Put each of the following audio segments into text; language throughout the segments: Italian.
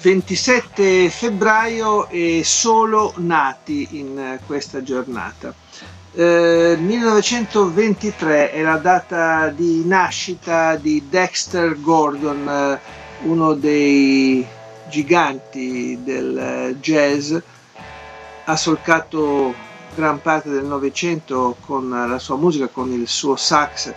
27 febbraio e solo nati in questa giornata. Eh, 1923 è la data di nascita di Dexter Gordon, eh, uno dei giganti del jazz, ha solcato gran parte del Novecento con la sua musica, con il suo sax,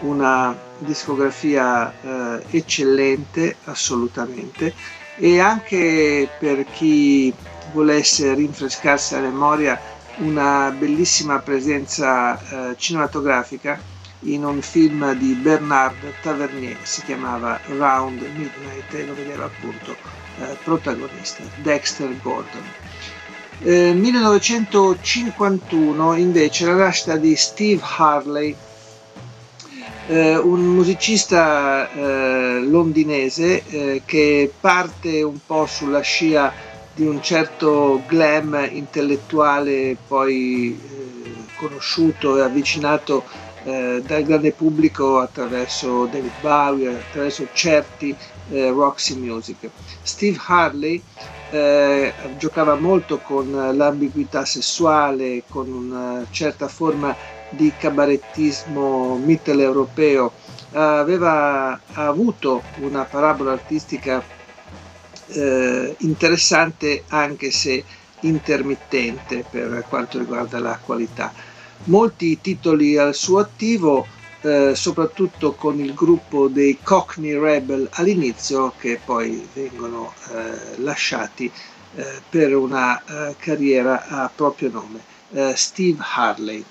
una discografia eh, eccellente assolutamente e anche per chi volesse rinfrescarsi la memoria una bellissima presenza eh, cinematografica in un film di Bernard Tavernier, si chiamava Round Midnight e lo vedeva appunto eh, protagonista, Dexter Gordon. Eh, 1951 invece la nascita di Steve Harley, eh, un musicista eh, londinese eh, che parte un po' sulla scia di un certo glam intellettuale poi eh, conosciuto e avvicinato eh, dal grande pubblico attraverso David Bowie, attraverso certi eh, Roxy Music. Steve Harley giocava molto con l'ambiguità sessuale, con una certa forma di cabarettismo mitteleuropeo, aveva avuto una parabola artistica eh, interessante anche se intermittente per quanto riguarda la qualità. Molti titoli al suo attivo, eh, soprattutto con il gruppo dei Cockney Rebel all'inizio, che poi vengono eh, lasciati eh, per una eh, carriera a proprio nome. Eh, Steve Harley.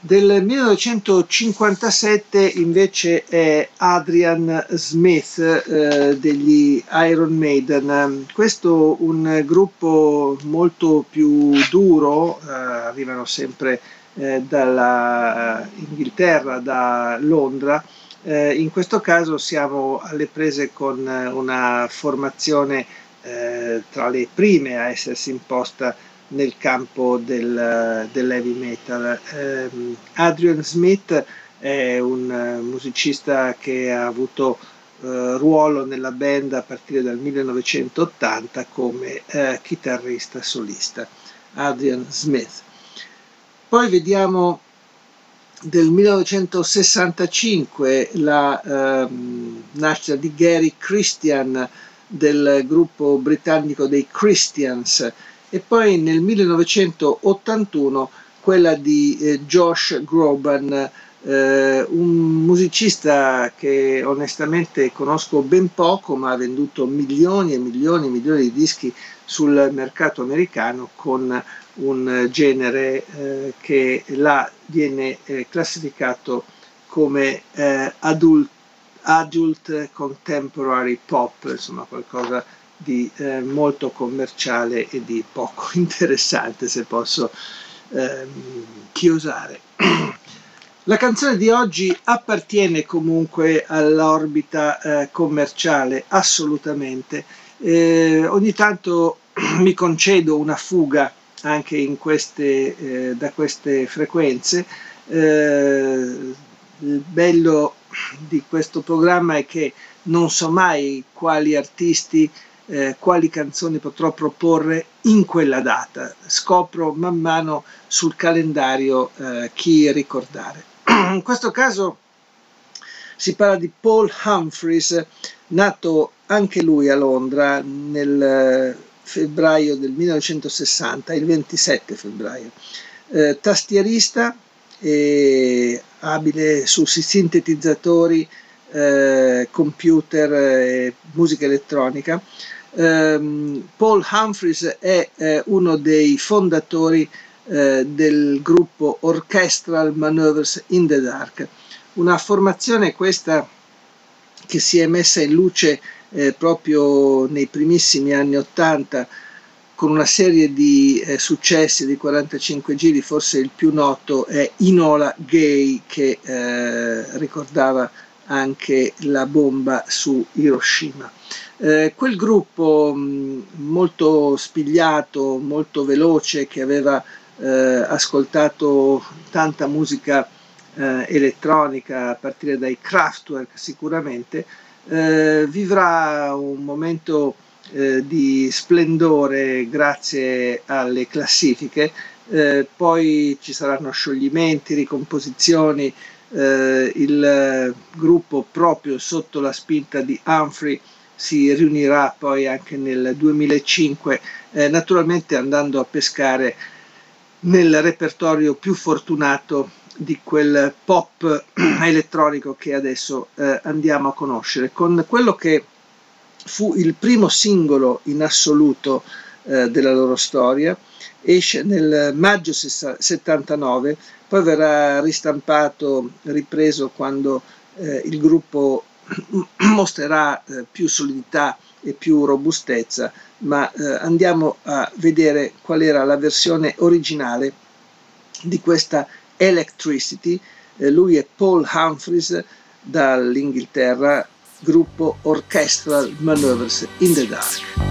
Del 1957 invece è Adrian Smith eh, degli Iron Maiden. Questo un gruppo molto più duro, eh, arrivano sempre eh, dalla Inghilterra, da Londra. Eh, in questo caso siamo alle prese con una formazione eh, tra le prime a essersi imposta nel campo del, dell'heavy metal. Eh, Adrian Smith è un uh, musicista che ha avuto uh, ruolo nella band a partire dal 1980 come uh, chitarrista solista. Adrian Smith. Poi vediamo del 1965 la ehm, nascita di Gary Christian del gruppo britannico dei Christians e poi nel 1981 quella di eh, Josh Groban, eh, un musicista che onestamente conosco ben poco, ma ha venduto milioni e milioni e milioni di dischi sul mercato americano con un genere eh, che là viene eh, classificato come eh, adult, adult contemporary pop, insomma qualcosa di eh, molto commerciale e di poco interessante, se posso ehm, chiosare. La canzone di oggi appartiene comunque all'orbita eh, commerciale, assolutamente. Eh, ogni tanto mi concedo una fuga anche queste, eh, da queste frequenze. Eh, il bello di questo programma è che non so mai quali artisti eh, quali canzoni potrò proporre in quella data. Scopro man mano sul calendario eh, chi ricordare. in questo caso si parla di Paul Humphreys, nato anche lui a Londra nel eh, febbraio del 1960, il 27 febbraio. Eh, tastierista e abile su sintetizzatori, eh, computer e musica elettronica Um, Paul Humphreys è eh, uno dei fondatori eh, del gruppo Orchestral Maneuvers in the Dark, una formazione questa che si è messa in luce eh, proprio nei primissimi anni 80 con una serie di eh, successi di 45 giri, forse il più noto è Inola Gay che eh, ricordava anche la bomba su Hiroshima. Eh, quel gruppo mh, molto spigliato, molto veloce, che aveva eh, ascoltato tanta musica eh, elettronica a partire dai Kraftwerk sicuramente, eh, vivrà un momento eh, di splendore grazie alle classifiche, poi ci saranno scioglimenti, ricomposizioni, il gruppo proprio sotto la spinta di Humphrey si riunirà poi anche nel 2005, eh, naturalmente andando a pescare nel repertorio più fortunato di quel pop elettronico che adesso eh, andiamo a conoscere, con quello che fu il primo singolo in assoluto eh, della loro storia, esce nel maggio 79, poi verrà ristampato, ripreso quando eh, il gruppo mostrerà eh, più solidità e più robustezza, ma eh, andiamo a vedere qual era la versione originale di questa Electricity. Eh, lui è Paul Humphries dall'Inghilterra, gruppo Orchestral Maneuvers in the Dark.